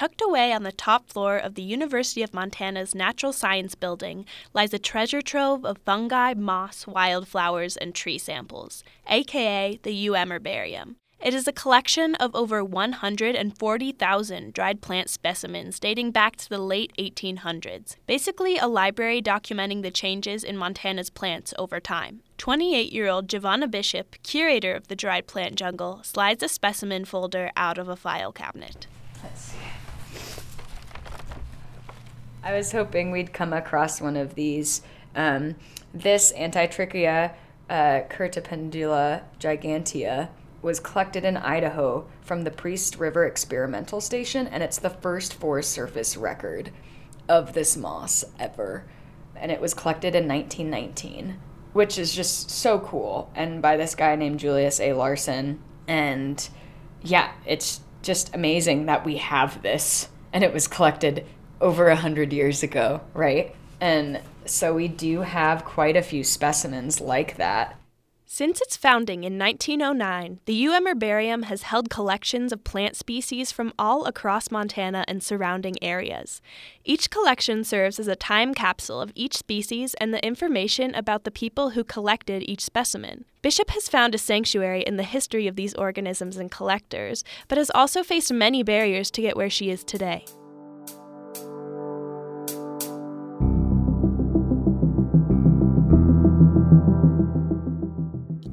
Tucked away on the top floor of the University of Montana's Natural Science Building lies a treasure trove of fungi, moss, wildflowers, and tree samples, aka the UM Herbarium. It is a collection of over 140,000 dried plant specimens dating back to the late 1800s, basically a library documenting the changes in Montana's plants over time. 28 year old Giovanna Bishop, curator of the dried plant jungle, slides a specimen folder out of a file cabinet. Let's see. I was hoping we'd come across one of these. Um, this Antitrichia uh, curtipendula gigantea was collected in Idaho from the Priest River Experimental Station, and it's the first Forest Service record of this moss ever. And it was collected in 1919, which is just so cool. And by this guy named Julius A. Larson. And yeah, it's just amazing that we have this. And it was collected over a hundred years ago, right? And so we do have quite a few specimens like that. Since its founding in 1909, the UM Herbarium has held collections of plant species from all across Montana and surrounding areas. Each collection serves as a time capsule of each species and the information about the people who collected each specimen. Bishop has found a sanctuary in the history of these organisms and collectors, but has also faced many barriers to get where she is today.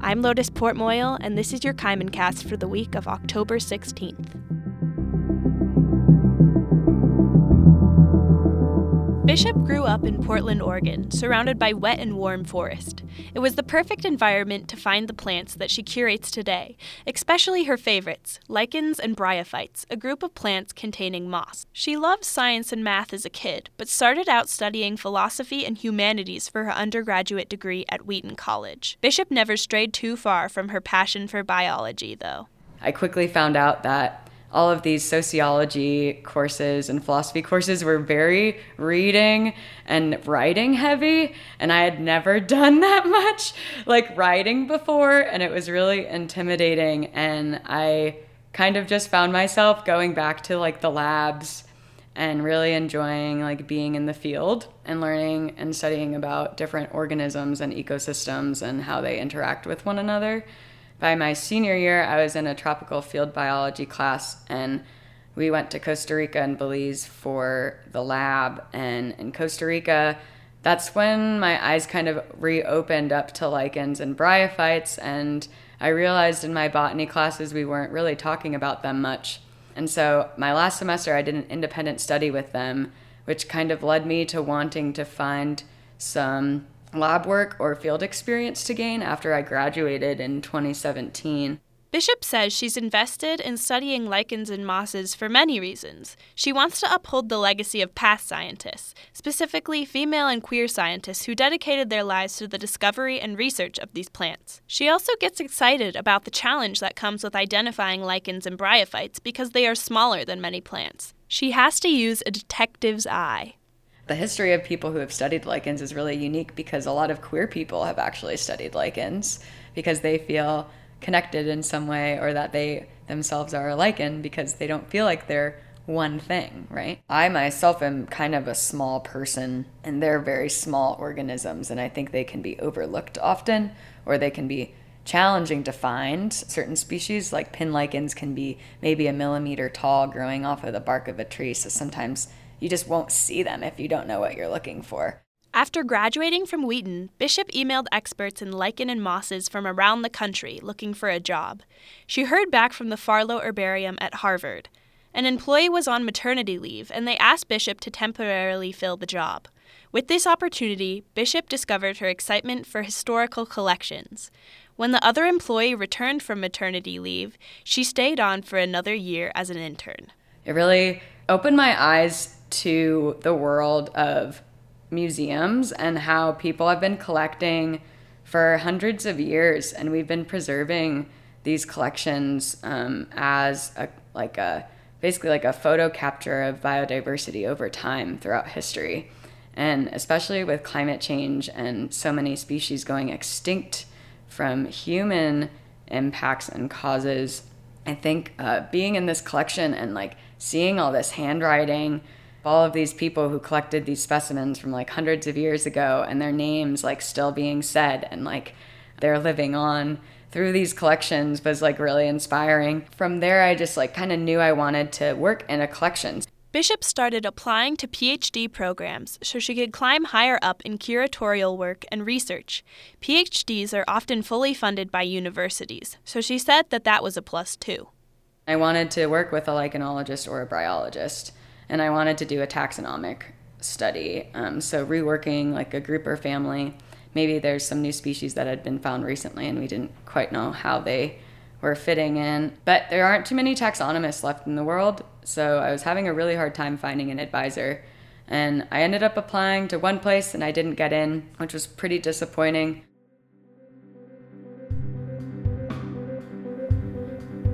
I'm Lotus Porte-Moyel, and this is your Kaimin Cast for the week of October 16th. Bishop grew up in Portland, Oregon, surrounded by wet and warm forest. It was the perfect environment to find the plants that she curates today, especially her favorites, lichens and bryophytes, a group of plants containing moss. She loved science and math as a kid, but started out studying philosophy and humanities for her undergraduate degree at Wheaton College. Bishop never strayed too far from her passion for biology, though. I quickly found out that all of these sociology courses and philosophy courses were very reading and writing heavy and i had never done that much like writing before and it was really intimidating and i kind of just found myself going back to like the labs and really enjoying like being in the field and learning and studying about different organisms and ecosystems and how they interact with one another by my senior year, I was in a tropical field biology class and we went to Costa Rica and Belize for the lab. And in Costa Rica, that's when my eyes kind of reopened up to lichens and bryophytes. And I realized in my botany classes we weren't really talking about them much. And so my last semester, I did an independent study with them, which kind of led me to wanting to find some lab work or field experience to gain after I graduated in 2017. Bishop says she's invested in studying lichens and mosses for many reasons. She wants to uphold the legacy of past scientists, specifically female and queer scientists who dedicated their lives to the discovery and research of these plants. She also gets excited about the challenge that comes with identifying lichens and bryophytes because they are smaller than many plants. She has to use a detective's eye the history of people who have studied lichens is really unique because a lot of queer people have actually studied lichens because they feel connected in some way or that they themselves are a lichen because they don't feel like they're one thing, right? I myself am kind of a small person and they're very small organisms and I think they can be overlooked often or they can be challenging to find. Certain species like pin lichens can be maybe a millimeter tall growing off of the bark of a tree, so sometimes you just won't see them if you don't know what you're looking for. After graduating from Wheaton, Bishop emailed experts in lichen and mosses from around the country looking for a job. She heard back from the Farlow Herbarium at Harvard. An employee was on maternity leave, and they asked Bishop to temporarily fill the job. With this opportunity, Bishop discovered her excitement for historical collections. When the other employee returned from maternity leave, she stayed on for another year as an intern. It really opened my eyes to the world of museums and how people have been collecting for hundreds of years, and we've been preserving these collections um, as a like a basically like a photo capture of biodiversity over time throughout history. And especially with climate change and so many species going extinct from human impacts and causes, I think uh, being in this collection and like seeing all this handwriting, all of these people who collected these specimens from like hundreds of years ago and their names like still being said and like they're living on through these collections was like really inspiring. From there, I just like kind of knew I wanted to work in a collection. Bishop started applying to PhD programs so she could climb higher up in curatorial work and research. PhDs are often fully funded by universities, so she said that that was a plus too. I wanted to work with a lichenologist or a bryologist, and I wanted to do a taxonomic study. Um, so, reworking like a group or family. Maybe there's some new species that had been found recently, and we didn't quite know how they were fitting in. But there aren't too many taxonomists left in the world, so I was having a really hard time finding an advisor. And I ended up applying to one place and I didn't get in, which was pretty disappointing.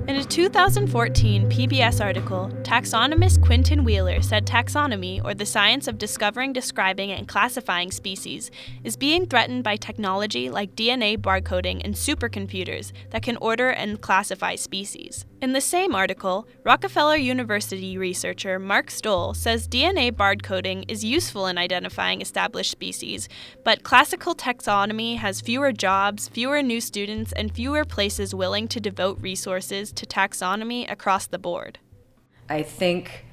In a 2014 PBS article, taxonomist Quentin Wheeler said taxonomy, or the science of discovering, describing, and classifying species, is being threatened by technology like DNA barcoding and supercomputers that can order and classify species. In the same article, Rockefeller University researcher Mark Stoeckle says DNA barcoding is useful in identifying established species, but classical taxonomy has fewer jobs, fewer new students, and fewer places willing to devote resources to taxonomy across the board. I think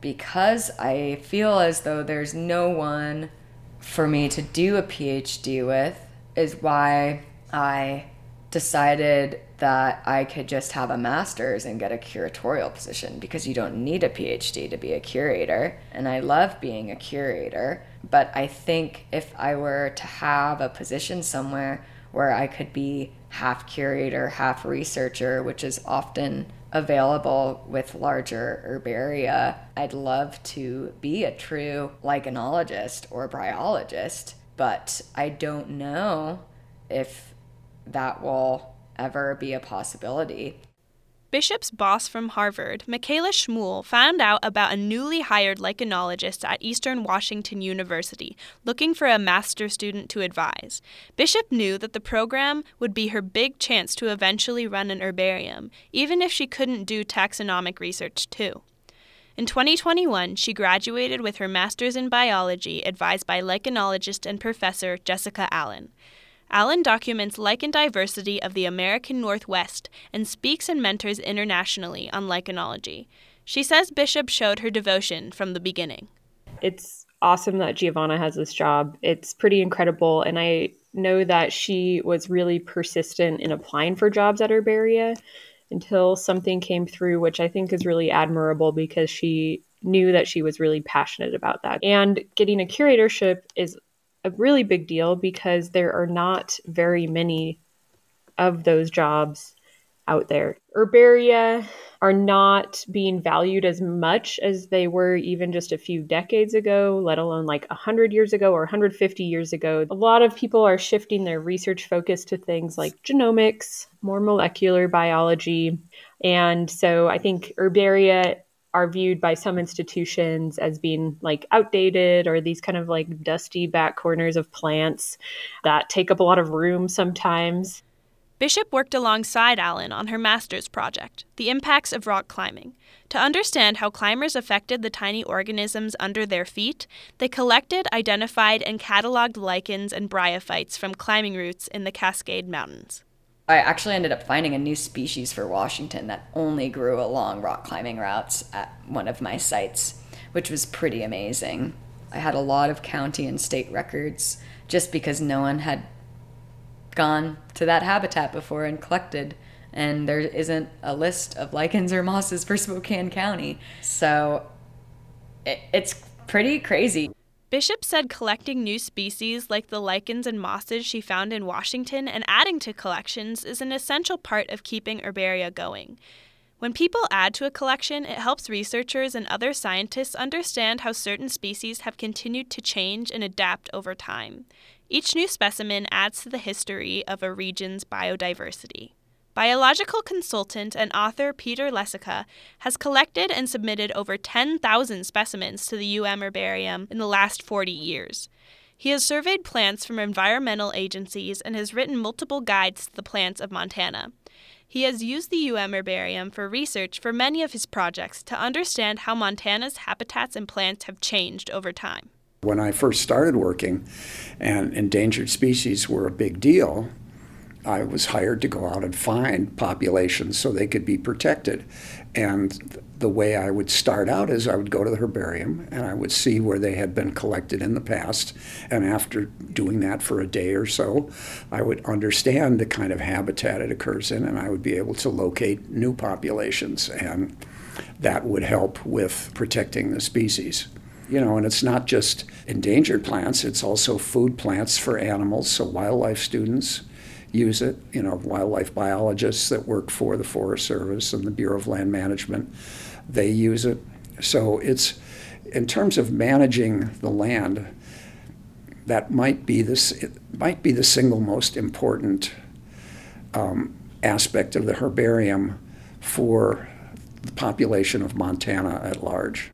because I feel as though there's no one for me to do a PhD with, is why I decided that I could just have a master's and get a curatorial position because you don't need a PhD to be a curator. And I love being a curator. But I think if I were to have a position somewhere where I could be half curator, half researcher, which is often available with larger herbaria, I'd love to be a true lichenologist or bryologist. But I don't know if that will ever be a possibility. Bishop's boss from Harvard, Michaela Schmull, found out about a newly hired lichenologist at Eastern Washington University looking for a master student to advise. Bishop knew that the program would be her big chance to eventually run an herbarium, even if she couldn't do taxonomic research too. In 2021, she graduated with her master's in biology advised by lichenologist and professor Jessica Allen. Allen documents lichen diversity of the American Northwest and speaks and mentors internationally on lichenology. She says Bishop showed her devotion from the beginning. It's awesome that Giovanna has this job. It's pretty incredible, and I know that she was really persistent in applying for jobs at Herbaria until something came through, which I think is really admirable because she knew that she was really passionate about that. And getting a curatorship is a really big deal because there are not very many of those jobs out there. Herbaria are not being valued as much as they were even just a few decades ago, let alone like 100 years ago or 150 years ago. A lot of people are shifting their research focus to things like genomics, more molecular biology. And so I think herbaria are viewed by some institutions as being like outdated or these kind of like dusty back corners of plants that take up a lot of room sometimes. Bishop worked alongside Allen on her master's project, The Impacts of Rock Climbing. To understand how climbers affected the tiny organisms under their feet, they collected, identified, and cataloged lichens and bryophytes from climbing routes in the Cascade Mountains. I actually ended up finding a new species for Washington that only grew along rock climbing routes at one of my sites, which was pretty amazing. I had a lot of county and state records just because no one had gone to that habitat before and collected. And there isn't a list of lichens or mosses for Spokane County. So it, it's pretty crazy. Bishop said collecting new species like the lichens and mosses she found in Washington and adding to collections is an essential part of keeping herbaria going. When people add to a collection, it helps researchers and other scientists understand how certain species have continued to change and adapt over time. Each new specimen adds to the history of a region's biodiversity. Biological consultant and author Peter Lesica has collected and submitted over 10,000 specimens to the UM Herbarium in the last 40 years. He has surveyed plants from environmental agencies and has written multiple guides to the plants of Montana. He has used the UM herbarium for research for many of his projects to understand how Montana's habitats and plants have changed over time. When I first started working and endangered species were a big deal, I was hired to go out and find populations so they could be protected. And the way I would start out is I would go to the herbarium and I would see where they had been collected in the past. And after doing that for a day or so, I would understand the kind of habitat it occurs in and I would be able to locate new populations. And that would help with protecting the species you know, and it's not just endangered plants, it's also food plants for animals. So wildlife students use it. You know, wildlife biologists that work for the Forest Service and the Bureau of Land Management, they use it. So it's in terms of managing the land, that might be this it might be the single most important um, aspect of the herbarium for the population of Montana at large.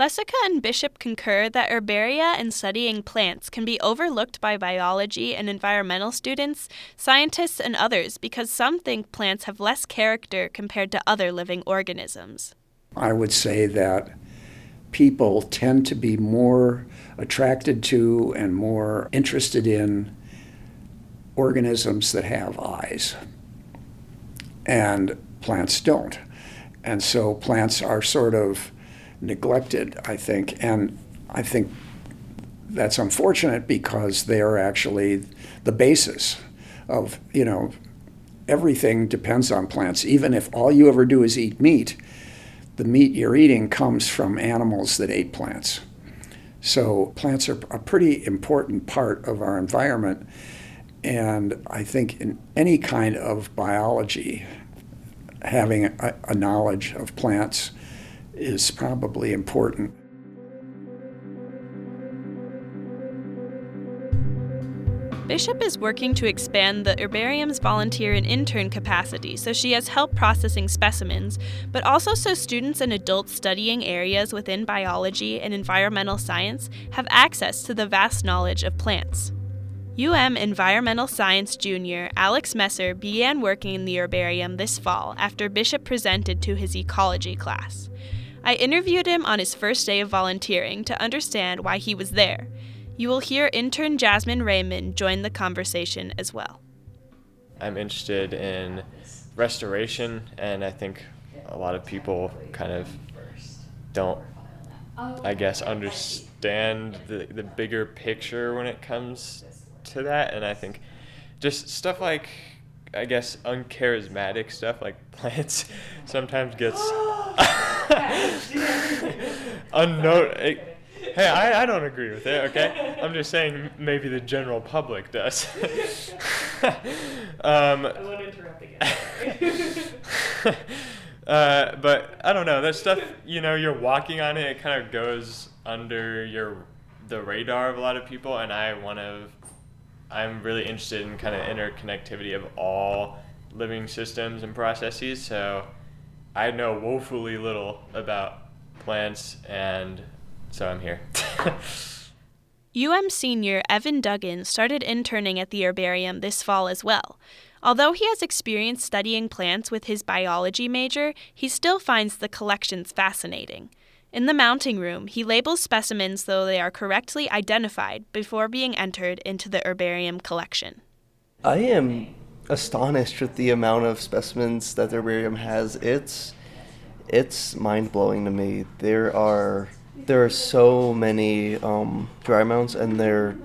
Lesica and Bishop concur that herbaria and studying plants can be overlooked by biology and environmental students, scientists, and others because some think plants have less character compared to other living organisms. I would say that people tend to be more attracted to and more interested in organisms that have eyes, and plants don't. And so plants are sort of neglected, I think. And I think that's unfortunate because they are actually the basis of, you know, everything depends on plants. Even if all you ever do is eat meat, the meat you're eating comes from animals that ate plants. So plants are a pretty important part of our environment. And I think in any kind of biology, having a, a knowledge of plants is probably important. Bishop is working to expand the herbarium's volunteer and intern capacity so she has help processing specimens, but also so students and adults studying areas within biology and environmental science have access to the vast knowledge of plants. UM Environmental Science junior Alex Messer began working in the herbarium this fall after Bishop presented to his ecology class. I interviewed him on his first day of volunteering to understand why he was there. You will hear intern Jasmine Raymond join the conversation as well. I'm interested in restoration, and I think a lot of people kind of don't, I guess, understand the, the bigger picture when it comes to that. And I think just stuff like I guess uncharismatic stuff like plants sometimes gets unknown. Hey, I, I don't agree with it. Okay, I'm just saying maybe the general public does. um, I won't interrupt again. uh, but I don't know. That stuff, you know, you're walking on it. It kind of goes under your the radar of a lot of people, and I want to I'm really interested in kind of interconnectivity of all living systems and processes. So I know woefully little about plants, and so I'm here. UM senior Evan Duggan started interning at the herbarium this fall as well. Although he has experience studying plants with his biology major, he still finds the collections fascinating. In the mounting room, he labels specimens though they are correctly identified before being entered into the herbarium collection. I am astonished with the amount of specimens that the herbarium has. It's it's mind blowing to me. There are there are so many um, dry mounts, and they're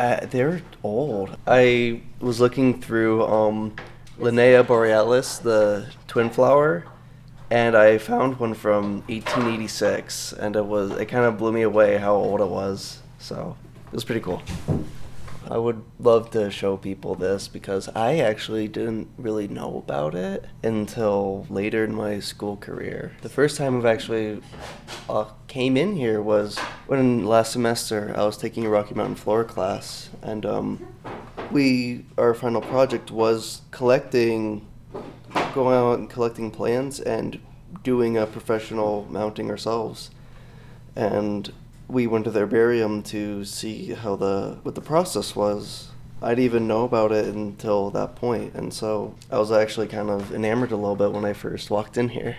uh, they're old. I was looking through um, Linnaea borealis, the twin flower, and I found one from 1886, and it was it kind of blew me away how old it was. So it was pretty cool. I would love to show people this because I actually didn't really know about it until later in my school career. The first time I've actually uh, came in here was when last semester I was taking a Rocky Mountain Flora class, and um, we our final project was collecting going out and collecting plants and doing a professional mounting ourselves. And we went to the herbarium to see how the what the process was. I didn't even know about it until that point, and so I was actually kind of enamored a little bit when I first walked in here.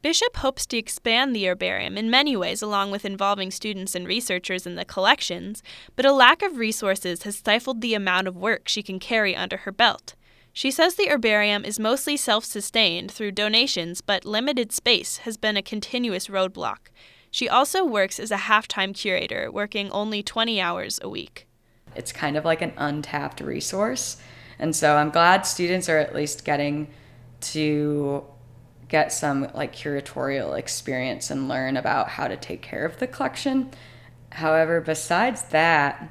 Bishop hopes to expand the herbarium in many ways, along with involving students and researchers in the collections, but a lack of resources has stifled the amount of work she can carry under her belt. She says the herbarium is mostly self sustained through donations, but limited space has been a continuous roadblock. She also works as a half time curator, working only 20 hours a week. It's kind of like an untapped resource. And so I'm glad students are at least getting to get some like curatorial experience and learn about how to take care of the collection. However, besides that,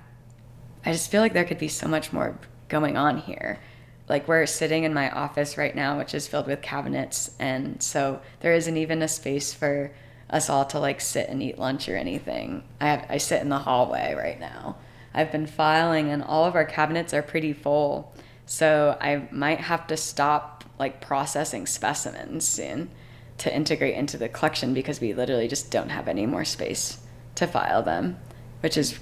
I just feel like there could be so much more going on here. Like we're sitting in my office right now, which is filled with cabinets, and so there isn't even a space for us all to like sit and eat lunch or anything. I have, I sit in the hallway right now. I've been filing, and all of our cabinets are pretty full, so I might have to stop like processing specimens soon to integrate into the collection because we literally just don't have any more space to file them, which is,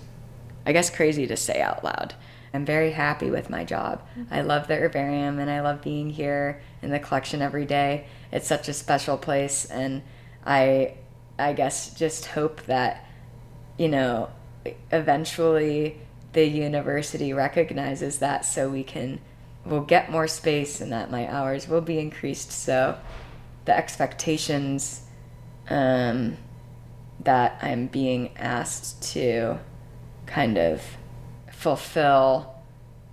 I guess, crazy to say out loud. I'm very happy with my job. I love the herbarium and I love being here in the collection every day. It's such a special place, and I, I guess, just hope that, you know, eventually the university recognizes that so we can we'll get more space and that my hours will be increased. So the expectations um, that I'm being asked to kind of fulfill,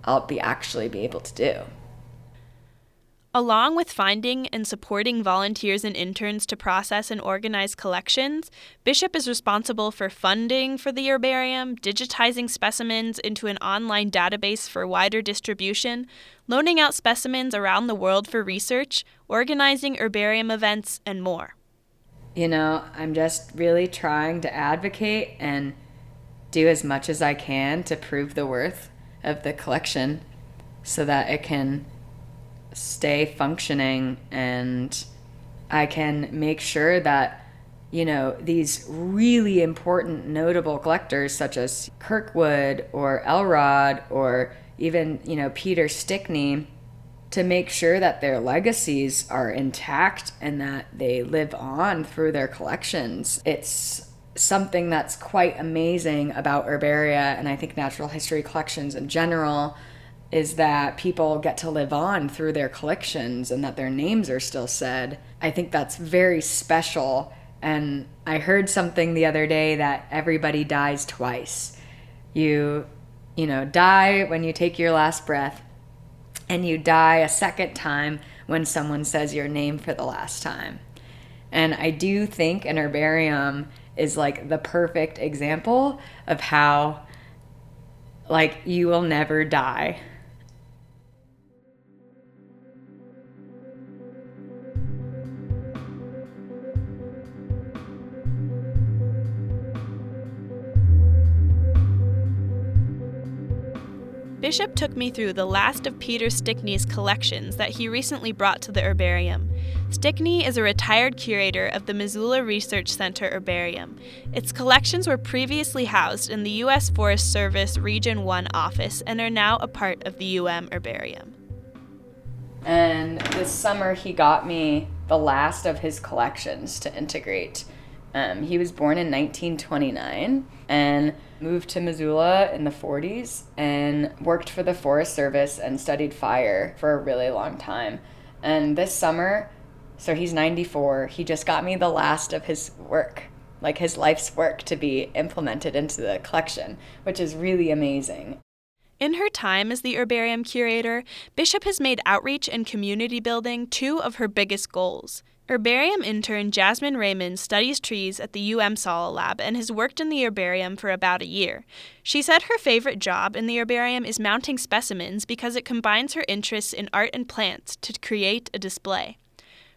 I'll be actually be able to do. Along with finding and supporting volunteers and interns to process and organize collections, Bishop is responsible for funding for the herbarium, digitizing specimens into an online database for wider distribution, loaning out specimens around the world for research, organizing herbarium events, and more. You know, I'm just really trying to advocate and do as much as I can to prove the worth of the collection so that it can stay functioning and I can make sure that you know these really important notable collectors such as Kirkwood or Elrod or even you know Peter Stickney to make sure that their legacies are intact and that they live on through their collections. It's something that's quite amazing about herbaria and I think natural history collections in general is that people get to live on through their collections and that their names are still said. I think that's very special. And I heard something the other day that everybody dies twice. You, you know, die when you take your last breath, and you die a second time when someone says your name for the last time. And I do think an herbarium is like the perfect example of how like you will never die Bishop took me through the last of Peter Stickney's collections that he recently brought to the herbarium. Stickney is a retired curator of the Missoula Research Center Herbarium. Its collections were previously housed in the U.S. Forest Service Region 1 office and are now a part of the UM Herbarium. And this summer, he got me the last of his collections to integrate. Um, he was born in 1929 and moved to Missoula in the 40s and worked for the Forest Service and studied fire for a really long time. And this summer, so he's 94, he just got me the last of his work, like his life's work to be implemented into the collection, which is really amazing. In her time as the herbarium curator, Bishop has made outreach and community building two of her biggest goals. Herbarium intern Jasmine Raymond studies trees at the UM Sala Lab and has worked in the herbarium for about a year. She said her favorite job in the herbarium is mounting specimens because it combines her interests in art and plants to create a display.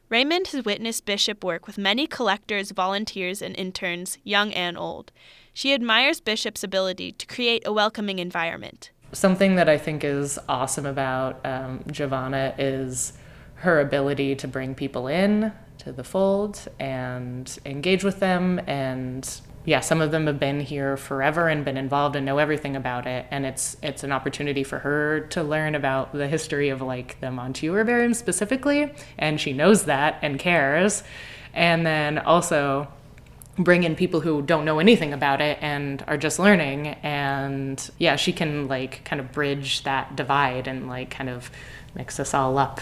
Raymond has witnessed Bishop work with many collectors, volunteers, and interns, young and old. She admires Bishop's ability to create a welcoming environment. Something that I think is awesome about um, Giovanna is her ability to bring people in to the fold and engage with them and yeah, some of them have been here forever and been involved and know everything about it. And it's it's an opportunity for her to learn about the history of like the Monteith herbarium specifically, and she knows that and cares. And then also bring in people who don't know anything about it and are just learning and yeah she can like kind of bridge that divide and like kind of mix us all up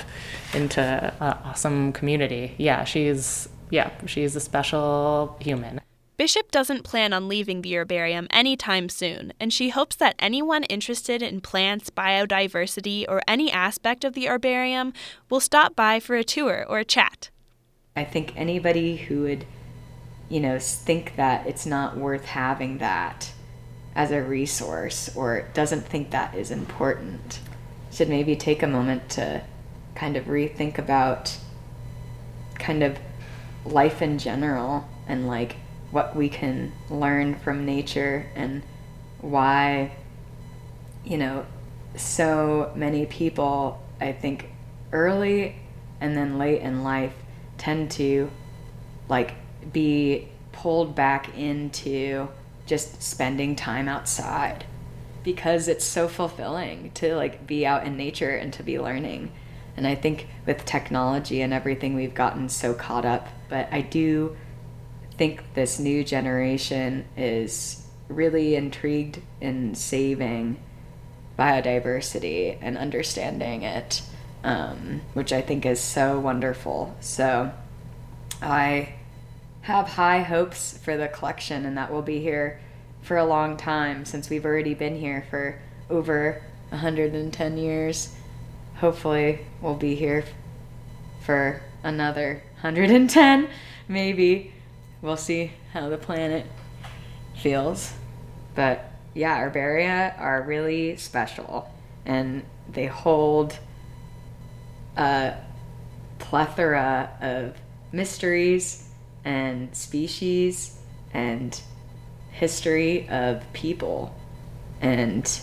into an awesome community yeah she's yeah she's a special human Bishop doesn't plan on leaving the herbarium anytime soon, and she hopes that anyone interested in plants, biodiversity, or any aspect of the herbarium will stop by for a tour or a chat. I think anybody who would, you know, think that it's not worth having that as a resource or doesn't think that is important should maybe take a moment to kind of rethink about kind of life in general and like what we can learn from nature and why, you know, so many people, I think, early and then late in life tend to like be pulled back into just spending time outside because it's so fulfilling to like be out in nature and to be learning. And I think with technology and everything we've gotten so caught up, but I do think this new generation is really intrigued in saving biodiversity and understanding it, um, which I think is so wonderful. So I have high hopes for the collection, and that will be here for a long time since we've already been here for over 110 years. Hopefully, we'll be here for another 110, maybe we'll see how the planet feels. But yeah, herbaria are really special and they hold a plethora of mysteries and species and history of people and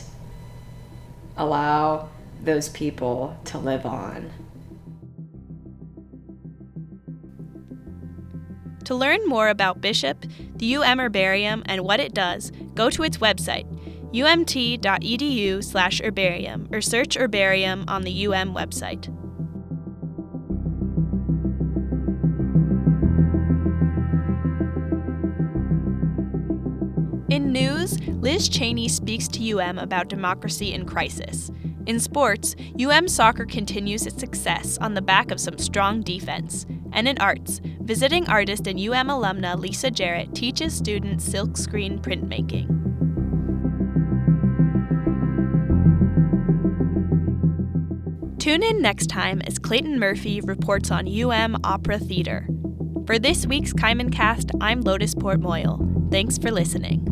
allow those people to live on. To learn more about Bishop, the UM Herbarium, and what it does, go to its website, umt.edu slash herbarium, or search herbarium on the UM website. In news, Liz Cheney speaks to UM about democracy in crisis. In sports, UM soccer continues its success on the back of some strong defense. And in arts, visiting artist and UM alumna Lisa Jarrett teaches students silkscreen printmaking. Tune in next time as Clayton Murphy reports on UM Opera Theater. For this week's Kaimin Cast, I'm Lotus Porte-Moyel. Thanks for listening.